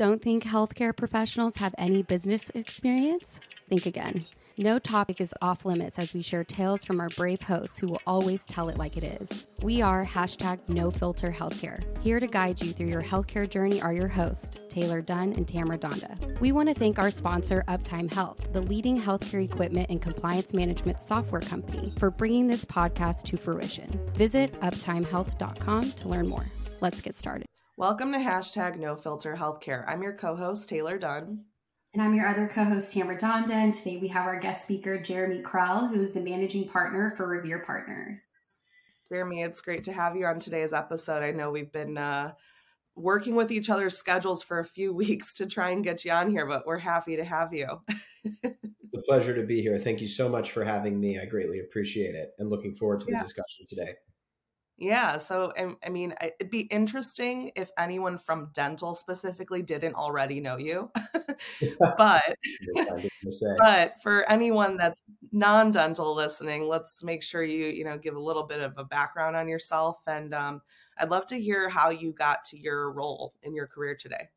Don't think healthcare professionals have any business experience? Think again. No topic is off limits as we share tales from our brave hosts who will always tell it like it is. We are hashtag no filter healthcare. Here to guide you through your healthcare journey are your hosts, Taylor Dunn and Tamara Dhanda. We want to thank our sponsor, Uptime Health, the leading healthcare equipment and compliance management software company, for bringing this podcast to fruition. Visit uptimehealth.com to learn more. Let's get started. Welcome to hashtag no filter healthcare. I'm your co-host, Taylor Dunn. And I'm your other co host, Tamara Dhanda. And today we have our guest speaker, Jeremy Krell, who is the managing partner for Revere Partners. Jeremy, it's great to have you on today's episode. I know we've been uh, working with each other's schedules for a few weeks to try and get you on here, but we're happy to have you. it's a pleasure to be here. Thank you so much for having me. I greatly appreciate it and looking forward to the yeah. discussion today. Yeah. So, I, mean, it'd be interesting if anyone from dental specifically didn't already know you. but, but for anyone that's non-dental listening, let's make sure you, you know, give a little bit of a background on yourself. And um, I'd love to hear how you got to your role in your career today.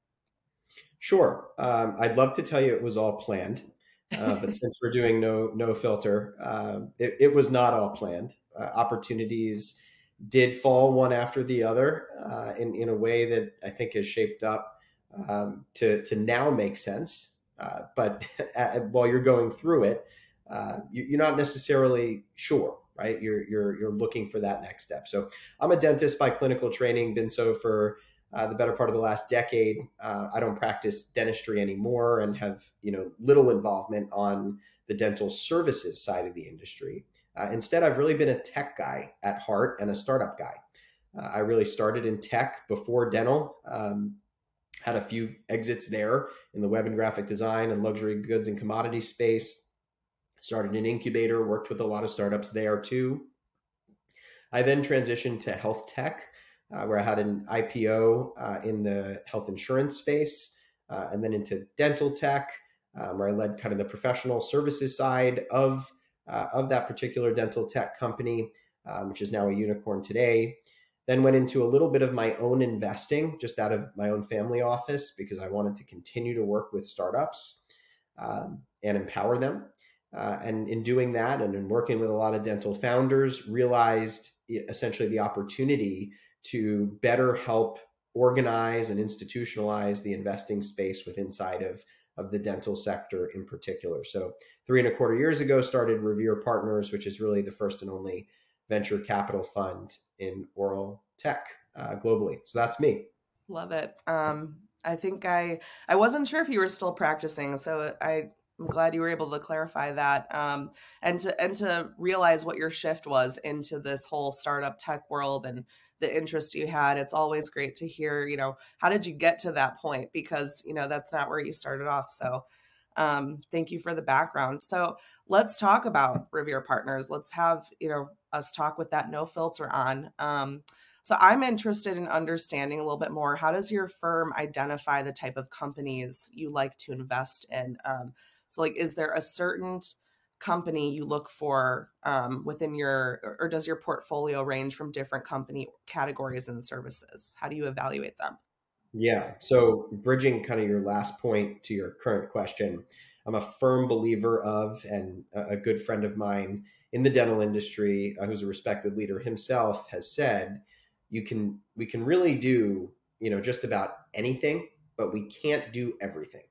Sure. Um, I'd love to tell you it was all planned. Uh, but since we're doing no no filter, uh, it, it, was not all planned. Uh, opportunities did fall one after the other uh, in in a way that I think has shaped up um, to to now make sense. Uh, but while you're going through it, uh, you, are not necessarily sure, right? You're you're you're looking for that next step. So I'm a dentist by clinical training, been so for uh, the better part of the last decade. Uh, I don't practice dentistry anymore and have you know little involvement on the dental services side of the industry. Uh, instead, I've really been a tech guy at heart and a startup guy. Uh, I really started in tech before dental. Um, had a few exits there in the web and graphic design and luxury goods and commodity space. Started an incubator, worked with a lot of startups there too. I then transitioned to health tech, uh, where I had an IPO uh, in the health insurance space, uh, and then into dental tech, um, where I led kind of the professional services side of uh, of that particular dental tech company, um, which is now a unicorn today. Then went into a little bit of my own investing, just out of my own family office, because I wanted to continue to work with startups um, and empower them. Uh, and in doing that and in working with a lot of dental founders, realized essentially the opportunity to better help organize and institutionalize the investing space with inside of of the dental sector in particular. So, three and a quarter years ago, started Revere Partners, which is really the first and only venture capital fund in oral tech uh, globally. So that's me. Love it. Um, I think I I wasn't sure if you were still practicing, so I I'm glad you were able to clarify that um, and to and to realize what your shift was into this whole startup tech world and the interest you had. It's always great to hear you know how did you get to that point? Because you know that's not where you started off. So um, thank you for the background. So let's talk about revere partners. Let's have you know us talk with that no filter on. Um, so i'm interested in understanding a little bit more. How does your firm identify the type of companies you like to invest in? Um, so like is there a certain company you look for um, within your or does your portfolio range from different company categories and services? How do you evaluate them? Yeah. So bridging kind of your last point to your current question i'm a firm believer of and a good friend of mine in the dental industry uh, who's a respected leader himself has said you can we can really do you know just about anything but we can't do everything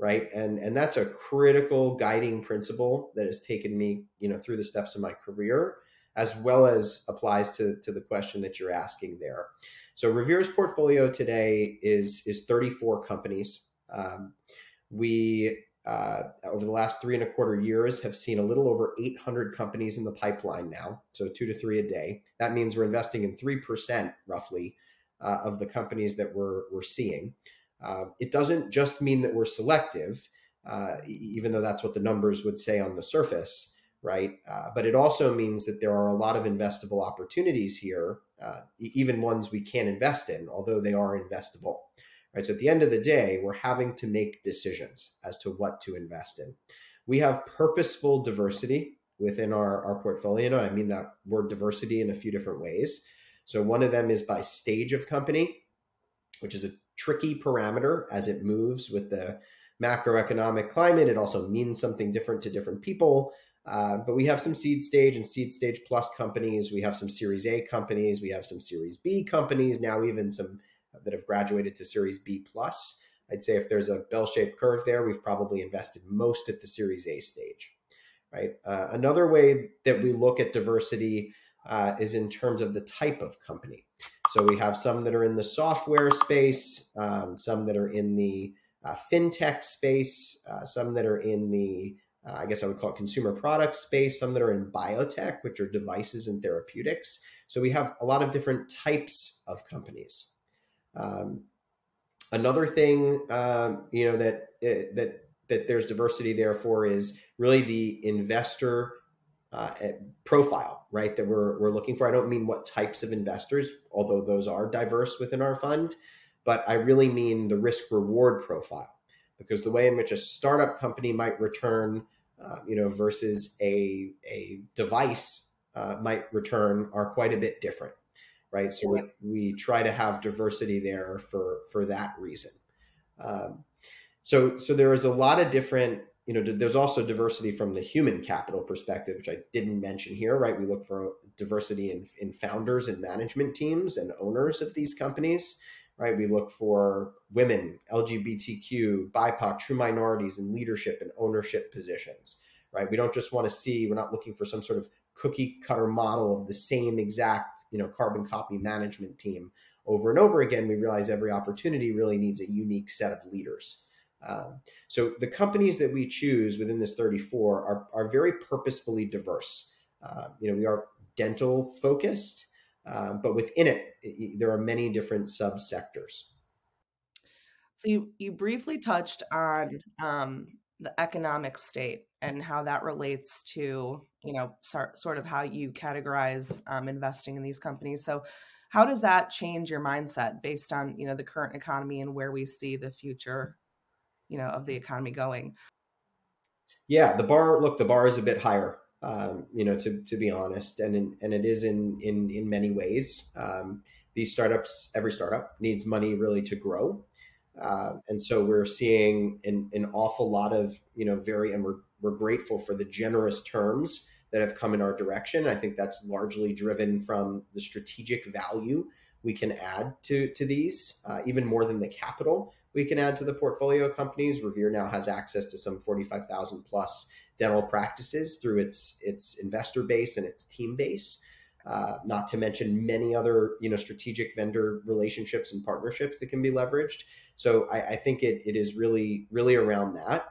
right? And and that's a critical guiding principle that has taken me you know through the steps of my career as well as applies to to the question that you're asking there. So revere's portfolio today is is 34 companies. Um, we uh, over the last three and a quarter years have seen a little over 800 companies in the pipeline now so two to three a day. That means we're investing in 3% roughly uh, of the companies that we're, we're seeing uh, it doesn't just mean that we're selective, uh, even though that's what the numbers would say on the surface, right? Uh, but it also means that there are a lot of investable opportunities here, uh, even ones we can't invest in, although they are investable, right? So at the end of the day, we're having to make decisions as to what to invest in. We have purposeful diversity within our, our portfolio. And I mean that word diversity in a few different ways. So one of them is by stage of company, which is a tricky parameter as it moves with the macroeconomic climate. It also means something different to different people. Uh, but we have some seed stage and seed stage plus companies. We have some Series A companies. We have some Series B companies. Now even some that have graduated to Series B plus. I'd say if there's a bell-shaped curve there, we've probably invested most at the Series A stage, right? Uh, another way that we look at diversity uh, is in terms of the type of company. So we have some that are in the software space, um, some that are in the uh, fintech space, uh, some that are in the uh, I guess I would call it consumer product space, some that are in biotech, which are devices and therapeutics. So we have a lot of different types of companies. Um, another thing, um, you know, that uh, that that there's diversity there for is really the investor uh, eh, profile, right? That we're we're looking for. I don't mean what types of investors, although those are diverse within our fund, but I really mean the risk reward profile because the way in which a startup company might return, uh, you know, versus a a device uh, might return are quite a bit different, right? So we, we try to have diversity there for for that reason. Um, so so there is a lot of different you know there's also diversity from the human capital perspective which i didn't mention here right we look for diversity in, in founders and management teams and owners of these companies right? We look for women, LGBTQ, BIPOC, true minorities in leadership and ownership positions, right? We don't just want to see, we're not looking for some sort of cookie cutter model of the same exact, you know, carbon copy management team over and over again. We realize every opportunity really needs a unique set of leaders. Um, so the companies that we choose within this 34 are, are very purposefully diverse. Uh, you know, we are dental focused. Uh, but within it, it, there are many different subsectors. So you you briefly touched on um, the economic state and how that relates to you know sort sort of how you categorize um, investing in these companies. So how does that change your mindset based on you know the current economy and where we see the future you know of the economy going? Yeah, the bar look the bar is a bit higher um, you know, to, to be honest, and in, and it is in in in many ways. Um, these startups, every startup needs money really to grow, uh, and so we're seeing an, an awful lot of you know very, and we're we're grateful for the generous terms that have come in our direction. I think that's largely driven from the strategic value we can add to to these, uh, even more than the capital we can add to the portfolio companies. Revere now has access to some forty five thousand plus dental practices through its its investor base and its team base. Uh, not to mention many other you know strategic vendor relationships and partnerships that can be leveraged. So I, I think it it is really really around that.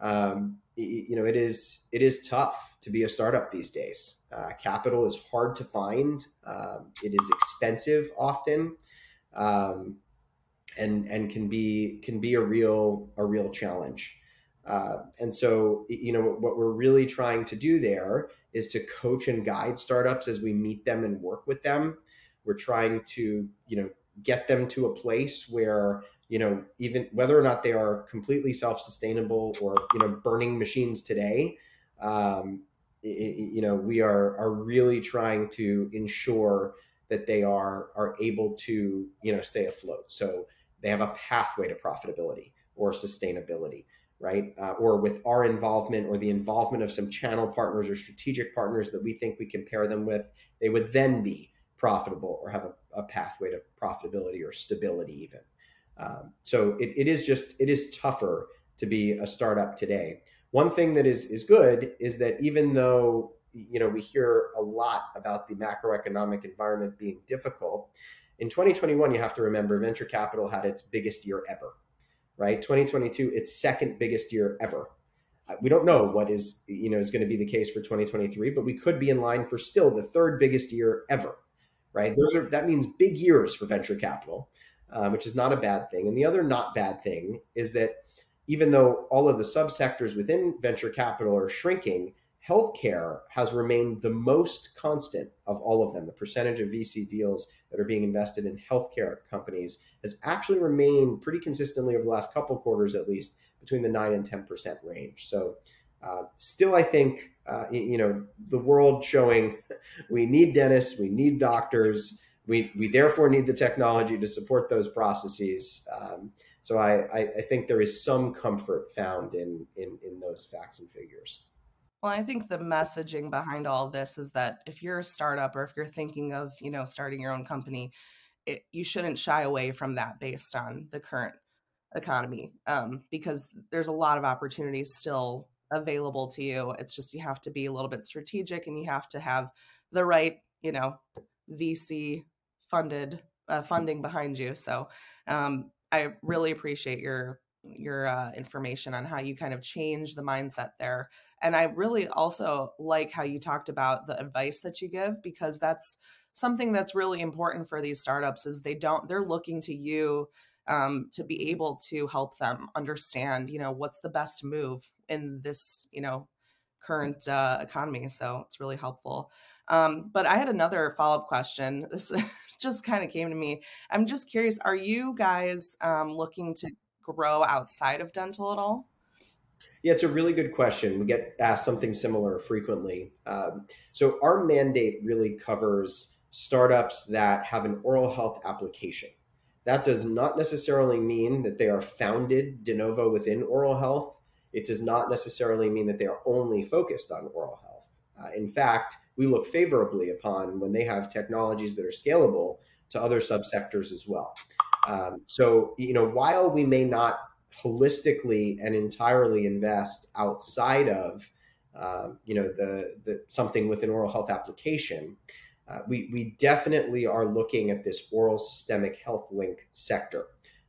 Um, you know, it is it is tough to be a startup these days. Uh, capital is hard to find. Um, it is expensive often, um, and and can be can be a real a real challenge. Uh, and so, you know, what we're really trying to do there is to coach and guide startups as we meet them and work with them. We're trying to, you know, get them to a place where, you know, even whether or not they are completely self-sustainable or, you know, burning machines today, um, you know, we are are really trying to ensure that they are are able to, you know, stay afloat. So they have a pathway to profitability or sustainability right? Uh, or with our involvement or the involvement of some channel partners or strategic partners that we think we can pair them with, they would then be profitable or have a, a pathway to profitability or stability, even. Um, so it, it is just it is tougher to be a startup today. One thing that is is good is that even though you know we hear a lot about the macroeconomic environment being difficult, in 2021 you have to remember venture capital had its biggest year ever right? 2022, its second biggest year ever. Uh, we don't know what is you know is going to be the case for 2023, but we could be in line for still the third biggest year ever, right? Those are that means big years for venture capital, um, which is not a bad thing. And the other not bad thing is that even though all of the subsectors within venture capital are shrinking, healthcare has remained the most constant of all of them. The percentage of VC deals that are being invested in healthcare companies has actually remained pretty consistently over the last couple quarters, at least between the nine and ten percent range. So, uh, still, I think uh, you know the world showing we need dentists, we need doctors, we we therefore need the technology to support those processes. Um, so I, I, I think there is some comfort found in in in those facts and figures. Well, I think the messaging behind all this is that if you're a startup or if you're thinking of, you know, starting your own company, it, you shouldn't shy away from that based on the current economy um, because there's a lot of opportunities still available to you. It's just you have to be a little bit strategic and you have to have the right, you know, VC funded uh, funding behind you. So um, I really appreciate your your uh, information on how you kind of change the mindset there. And I really also like how you talked about the advice that you give because that's something that's really important for these startups is they don't they're looking to you um, to be able to help them understand you know what's the best move in this you know current uh, economy. So it's really helpful. Um, but i had another follow-up question. This just kind of came to me. I'm just curious are you guys um, looking to grow outside of dental at all yeah, it's a really good question. We get asked something similar frequently. Um, so, our mandate really covers startups that have an oral health application. That does not necessarily mean that they are founded de novo within oral health. It does not necessarily mean that they are only focused on oral health. Uh, in fact, we look favorably upon when they have technologies that are scalable to other subsectors as well. Um, so, you know, while we may not holistically and entirely invest outside of, um, you know, the, the something with an oral health application, uh, we, we definitely are looking at this oral systemic health link sector.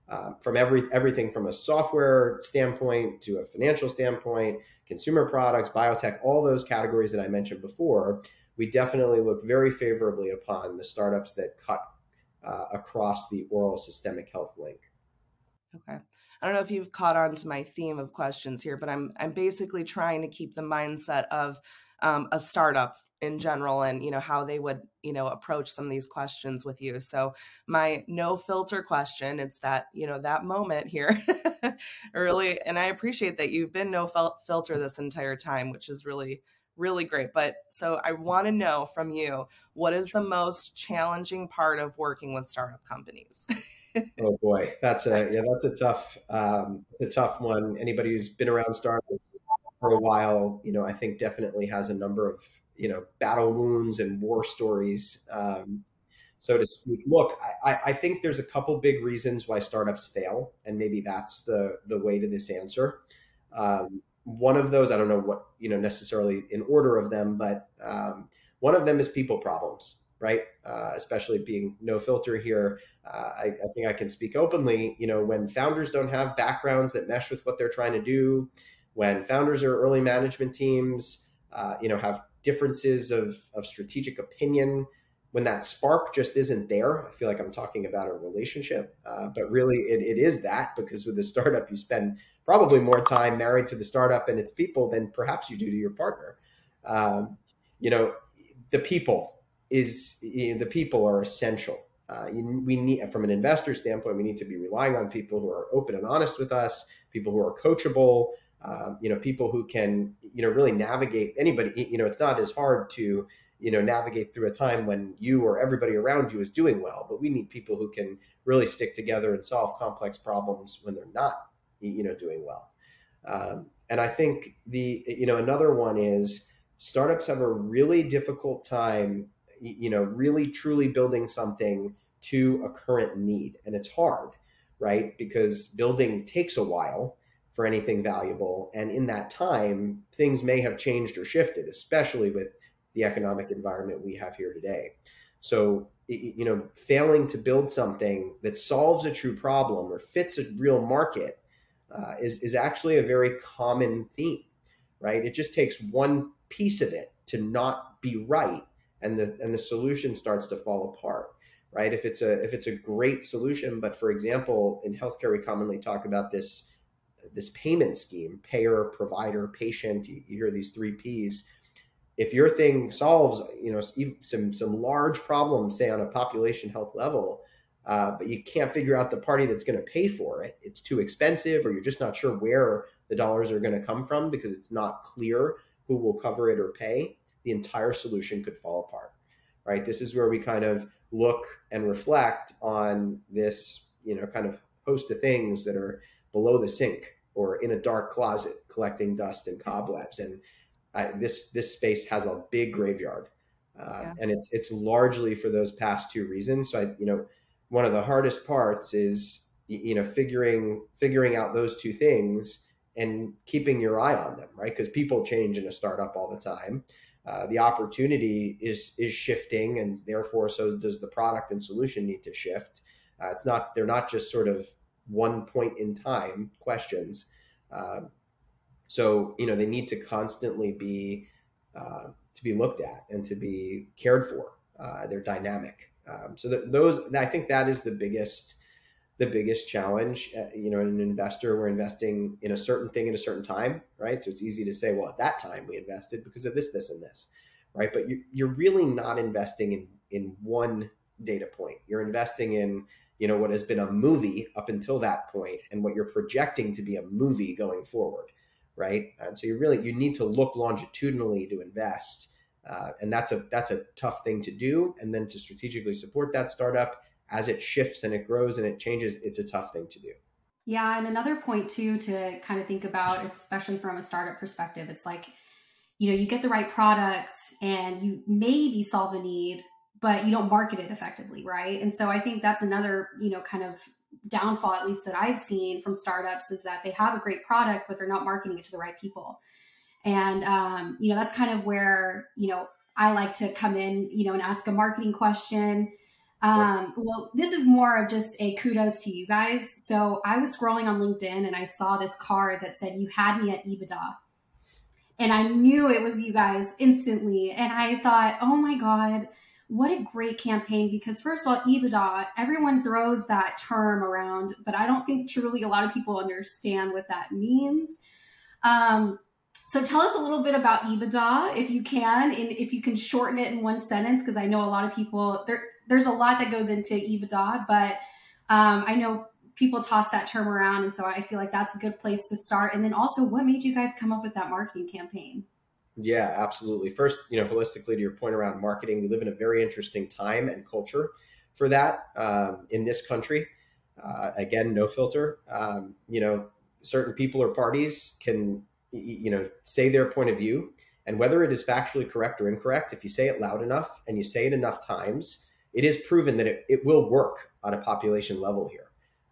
Um, from every everything from a software standpoint to a financial standpoint, consumer products, biotech, all those categories that I mentioned before, we definitely look very favorably upon the startups that cut uh, across the oral systemic health link. Okay. I don't know if you've caught on to my theme of questions here, but I'm I'm basically trying to keep the mindset of um, a startup in general and you know how they would you know approach some of these questions with you so my no filter question it's that you know that moment here really and i appreciate that you've been no filter this entire time which is really really great but so i want to know from you what is the most challenging part of working with startup companies oh boy that's a yeah that's a tough um it's a tough one anybody who's been around startups for a while you know i think definitely has a number of you know battle wounds and war stories, um, so to speak. Look, I, I think there's a couple big reasons why startups fail, and maybe that's the the way to this answer. Um, one of those, I don't know what you know necessarily in order of them, but um, one of them is people problems right? Uh, especially being no filter here, uh, I, I, think I can speak openly. You know, when founders don't have backgrounds that mesh with what they're trying to do, when founders or early management teams, uh, you know, have differences of, of strategic opinion when that spark just isn't there i feel like i'm talking about a relationship uh, but really it, it is that because with a startup you spend probably more time married to the startup and its people than perhaps you do to your partner. Um, you know the people is you know, the people are essential. Uh, we need from an investor standpoint we need to be relying on people who are open and honest with us people who are coachable um, you know people who can you know really navigate anybody. You know it's not as hard to you know navigate through a time when you or everybody around you is doing well but we need people who can really stick together and solve complex problems when they're not you know doing well um, and i think the you know another one is startups have a really difficult time you know really truly building something to a current need and it's hard right because building takes a while for anything valuable. And in that time, things may have changed or shifted, especially with the economic environment we have here today. So, you know, failing to build something that solves a true problem or fits a real market uh, is, is actually a very common theme, right? It just takes one piece of it to not be right, and the and the solution starts to fall apart, right? If it's a if it's a great solution, but for example, in healthcare, we commonly talk about this this payment scheme payer provider patient you, you, hear these three p's if your thing solves you know some some large problems say on a population health level uh, but you can't figure out the party that's going to pay for it it's too expensive or you're just not sure where the dollars are going to come from because it's not clear who will cover it or pay the entire solution could fall apart right? This is where we kind of look and reflect on this, you know, kind of host of things that are below the sink or in a dark closet collecting dust and cobwebs. And I, this this space has a big graveyard, uh, yeah. and it's it's largely for those past two reasons. So I, you know, one of the hardest parts is you know figuring figuring out those two things and keeping your eye on them, right? Because people change in a startup all the time. Uh, the opportunity is is shifting, and therefore, so does the product and solution need to shift. Uh, it's not they're not just sort of one point in time questions. Uh, so you know they need to constantly be uh, to be looked at and to be cared for. Uh, they're dynamic. Um, so those I think that is the biggest the biggest challenge. Uh, you know, an investor, we're investing in a certain thing at a certain time, right? So it's easy to say, well, at that time we invested because of this, this, and this, right? But you, you're really not investing in in one data point. You're investing in you know what has been a movie up until that point and what you're projecting to be a movie going forward right and so you really you need to look longitudinally to invest uh, and that's a that's a tough thing to do and then to strategically support that startup as it shifts and it grows and it changes it's a tough thing to do yeah and another point too to kind of think about especially from a startup perspective it's like you know you get the right product and you maybe solve a need but you don't market it effectively, right? And so I think that's another, you know, kind of downfall, at least that I've seen from startups, is that they have a great product, but they're not marketing it to the right people. And um, you know, that's kind of where you know I like to come in, you know, and ask a marketing question. Um, well, this is more of just a kudos to you guys. So I was scrolling on LinkedIn and I saw this card that said, "You had me at EBITDA." And I knew it was you guys instantly. And I thought, oh my God, what a great campaign because first of all ebitda everyone throws that term around but i don't think truly a lot of people understand what that means um, so tell us a little bit about ebitda if you can and if you can shorten it in one sentence because i know a lot of people there there's a lot that goes into ebitda but um, i know people toss that term around and so i feel like that's a good place to start and then also what made you guys come up with that marketing campaign yeah, absolutely. First, you know, holistically to your point around marketing, we live in a very interesting time and culture for that um, in this country. Uh, again, no filter. Um, you know, certain people or parties can, you know, say their point of view, and whether it is factually correct or incorrect, if you say it loud enough and you say it enough times, it is proven that it, it will work on a population level here.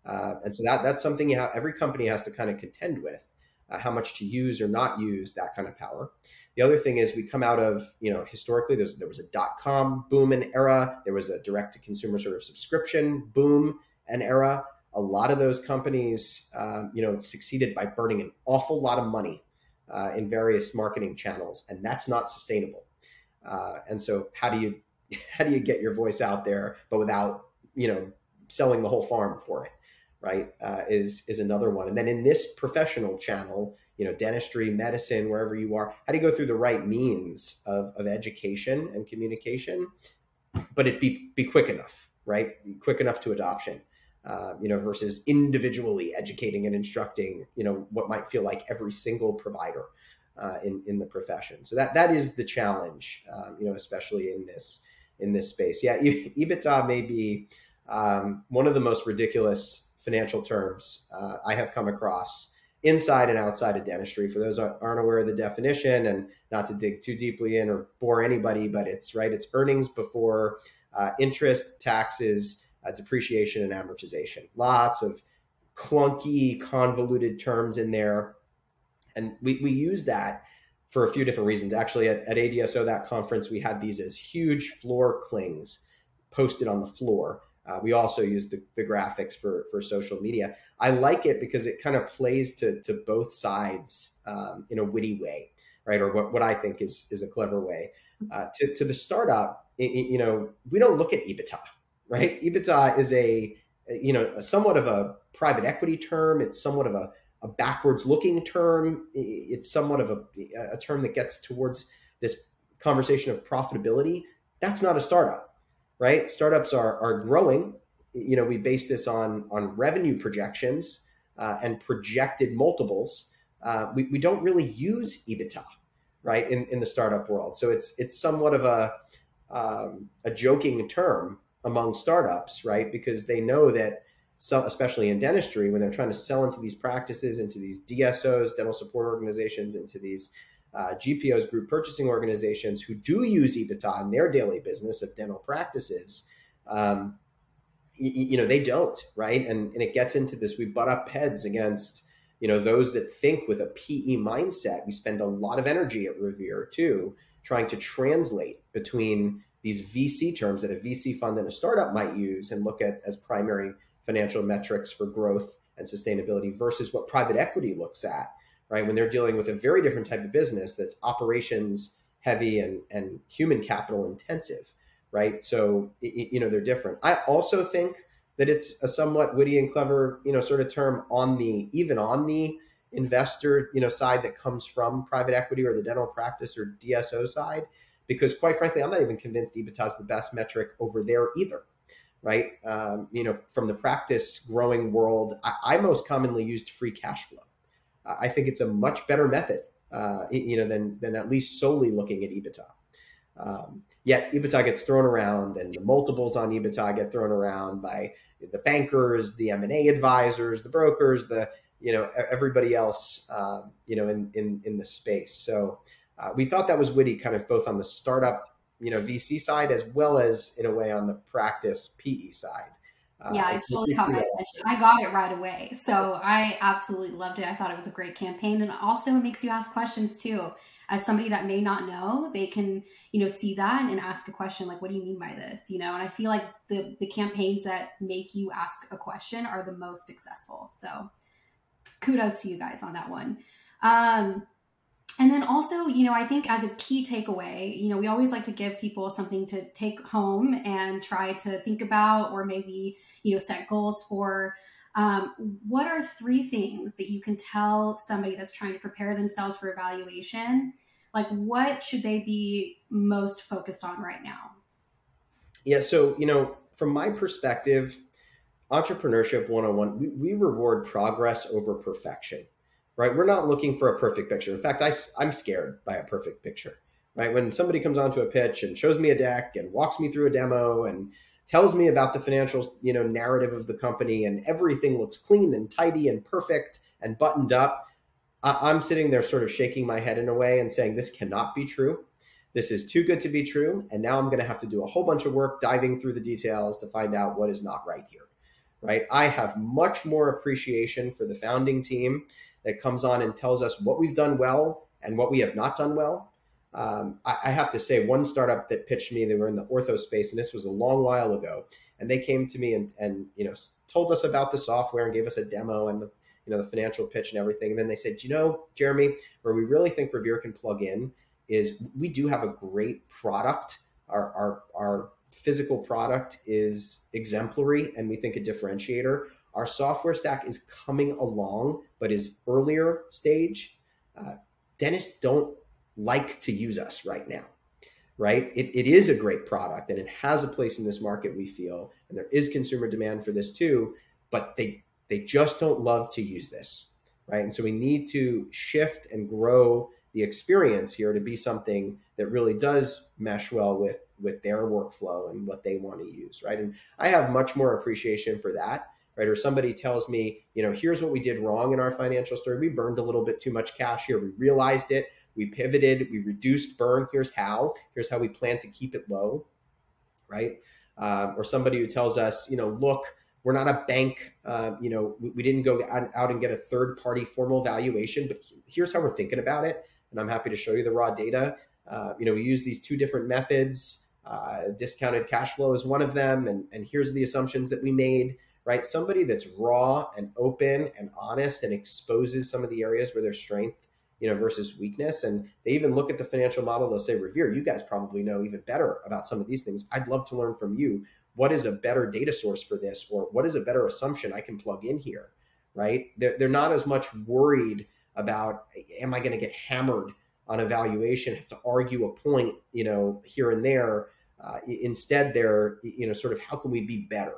Uh, and so that that's something have, every company has to kind of contend with uh, how much to use or not use that kind of power. The other thing is we come out of, you know, historically there was a dot com boom and era. There was a direct to consumer sort of subscription boom and era. A lot of those companies, um, you know, succeeded by burning an awful lot of money uh, in various marketing channels, and that's not sustainable. Uh, and so, how do you how do you get your voice out there, but without you know selling the whole farm for it? right uh, is is another one and then in this professional channel you know dentistry medicine wherever you are how do you go through the right means of, of education and communication but it be be quick enough right quick enough to adoption uh, you know versus individually educating and instructing you know what might feel like every single provider uh, in in the profession so that that is the challenge um, you know especially in this in this space yeah ebitda may be um, one of the most ridiculous financial terms uh, I have come across inside and outside of dentistry. For those aren't aware of the definition, and not to dig too deeply in or bore anybody, but it's right. It's earnings before uh, interest, taxes, uh, depreciation, and amortization. Lots of clunky, convoluted terms in there, and we we use that for a few different reasons. Actually, at, at ADSO that conference, we had these as huge floor clings posted on the floor uh, we also use the, the graphics for, for social media. I like it because it kind of plays to, to both sides um, in a witty way, right? Or what, what I think is, is a clever way. Uh, to, to the startup, it, you know, we don't look at EBITDA, right? EBITDA is a, you know, a somewhat of a private equity term. It's somewhat of a, a backwards looking term. It's somewhat of a, a term that gets towards this conversation of profitability. That's not a startup right? Startups are are growing. You know, we base this on on revenue projections uh, and projected multiples. Uh, we, we don't really use EBITDA, right, in, in the startup world. So it's it's somewhat of a um, a joking term among startups, right? Because they know that some, especially in dentistry, when they're trying to sell into these practices, into these DSOs, dental support organizations, into these uh, GPOs, group purchasing organizations who do use EBITDA in their daily business of dental practices, um, you know, they don't, right? And, and it gets into this, we butt up heads against, you know, those that think with a PE mindset. We spend a lot of energy at Revere too, trying to translate between these VC terms that a VC fund and a startup might use and look at as primary financial metrics for growth and sustainability versus what private equity looks at, right? When they're dealing with a very different type of business that's operations heavy and, and human capital intensive, right? So, you know, they're different. I also think that it's a somewhat witty and clever, you know, sort of term on the, even on the investor, you know, side that comes from private equity or the dental practice or DSO side, because quite frankly, I'm not even convinced EBITDA is the best metric over there either right? Um, you know, from the practice growing world, I, I, most commonly used free cash flow. I think it's a much better method, uh, you know, than than at least solely looking at EBITDA. Um, yet EBITDA gets thrown around, and the multiples on EBITDA get thrown around by the bankers, the M and A advisors, the brokers, the you know everybody else, um, you know, in in in the space. So uh, we thought that was witty, kind of both on the startup you know VC side as well as in a way on the practice PE side. Uh, yeah, it's totally caught my attention. I got it right away. So I absolutely loved it. I thought it was a great campaign. And also it makes you ask questions too. As somebody that may not know, they can, you know, see that and ask a question like, what do you mean by this? You know, and I feel like the the campaigns that make you ask a question are the most successful. So kudos to you guys on that one. Um, and then also, you know, I think as a key takeaway, you know, we always like to give people something to take home and try to think about or maybe, you know, set goals for. Um, what are three things that you can tell somebody that's trying to prepare themselves for evaluation? Like, what should they be most focused on right now? Yeah. So, you know, from my perspective, entrepreneurship 101, we, we reward progress over perfection right? We're not looking for a perfect picture. In fact, I, I'm scared by a perfect picture, right? When somebody comes onto a pitch and shows me a deck and walks me through a demo and tells me about the financial, you know, narrative of the company and everything looks clean and tidy and perfect and buttoned up, I, I'm sitting there sort of shaking my head in a way and saying, this cannot be true. This is too good to be true. And now I'm going to have to do a whole bunch of work diving through the details to find out what is not right here right? I have much more appreciation for the founding team that comes on and tells us what we've done well and what we have not done well. Um, I, I, have to say, one startup that pitched me, they were in the ortho space, and this was a long while ago. And they came to me and, and you know told us about the software and gave us a demo and the you know the financial pitch and everything. And then they said, you know, Jeremy, where we really think Revere can plug in is we do have a great product. Our our our physical product is exemplary, and we think a differentiator. Our software stack is coming along, but is earlier stage. Uh, dentists don't like to use us right now, right? It, it is a great product and it has a place in this market, we feel, and there is consumer demand for this too, but they they just don't love to use this, right? And so we need to shift and grow the experience here to be something that really does mesh well with with their workflow and what they want to use, right? And I have much more appreciation for that right? Or somebody tells me, you know, here's what we did wrong in our financial story. We burned a little bit too much cash here. We realized it. We pivoted. We reduced burn. Here's how. Here's how we plan to keep it low, right? Um, or somebody who tells us, you know, look, we're not a bank. Uh, you know, we, we, didn't go out and get a third party formal valuation, but here's how we're thinking about it. And I'm happy to show you the raw data. Uh, you know, we use these two different methods. Uh, discounted cash flow is one of them, and, and here's the assumptions that we made right? Somebody that's raw and open and honest and exposes some of the areas where their strength, you know, versus weakness. And they even look at the financial model. They'll say, Revere, you guys probably know even better about some of these things. I'd love to learn from you. What is a better data source for this? Or what is a better assumption I can plug in here? Right? They're, they're not as much worried about, am I going to get hammered on evaluation, have to argue a point, you know, here and there. Uh, instead, they're, you know, sort of how can we be better?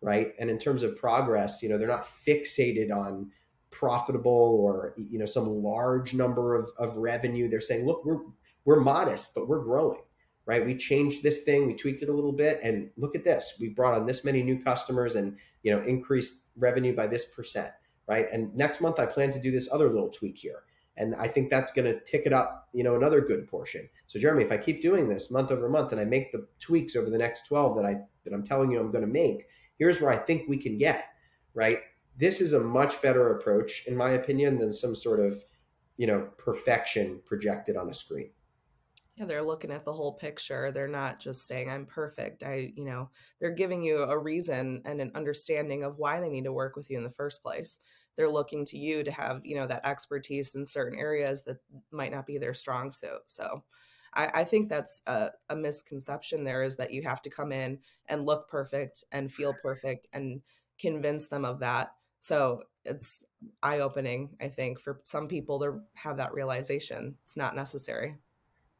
Right? And in terms of progress, you know, they're not fixated on profitable or you know some large number of, of revenue. They're saying, look, we're we're modest, but we're growing, right? We changed this thing, we tweaked it a little bit, and look at this. We brought on this many new customers and you know increased revenue by this percent, right? And next month I plan to do this other little tweak here. And I think that's going to tick it up, you know, another good portion. So Jeremy, if I keep doing this month over month and I make the tweaks over the next 12 that I that I'm telling you I'm going to make, here's where I think we can get, right? This is a much better approach in my opinion than some sort of, you know, perfection projected on a screen. Yeah they're looking at the whole picture. They're not just saying i'm perfect. I you know they're giving you a reason and an understanding of why they need to work with you in the first place. They're looking to you to have you know that expertise in certain areas that might not be their strong suit. So I, I think that's a, a misconception there is that you have to come in and look perfect and feel perfect and convince them of that. So it's eye opening i think for some people to have that realization. It's not necessary.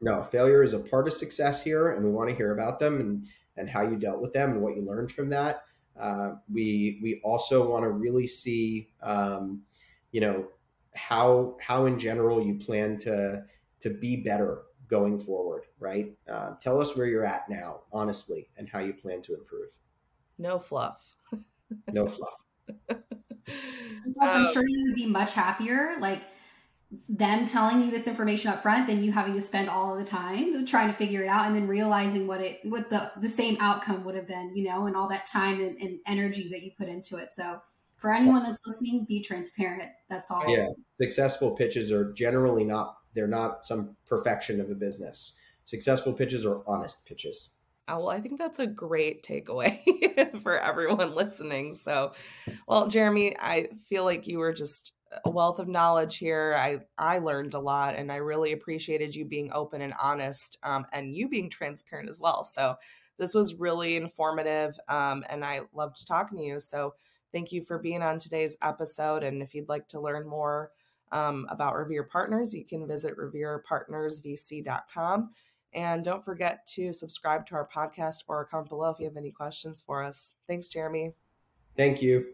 No, failure is a part of success here, and we want to hear about them and and how you dealt with them and what you learned from that. Uh, we we also want to really see, um, you know, how how in general you plan to to be better going forward. Right? Uh, tell us where you're at now, honestly, and how you plan to improve. No fluff. no fluff. Plus, I'm sure you would be much happier, like them telling you this information up front than you having to spend all of the time trying to figure it out and then realizing what it what the the same outcome would have been you know and all that time and, and energy that you put into it so for anyone that's listening be transparent that's all yeah successful pitches are generally not they're not some perfection of a business successful pitches are honest pitches Oh, well, I think that's a great takeaway for everyone listening. So, well, Jeremy, I feel like you were just a wealth of knowledge here. I I learned a lot, and I really appreciated you being open and honest, um, and you being transparent as well. So this was really informative, um, and I loved talking to you. So thank you for being on today's episode. And if you'd like to learn more um, about Revere Partners, you can visit reverepartnersvc.com. And don't forget to subscribe to our podcast or comment below if you have any questions for us. Thanks, Jeremy. Thank you.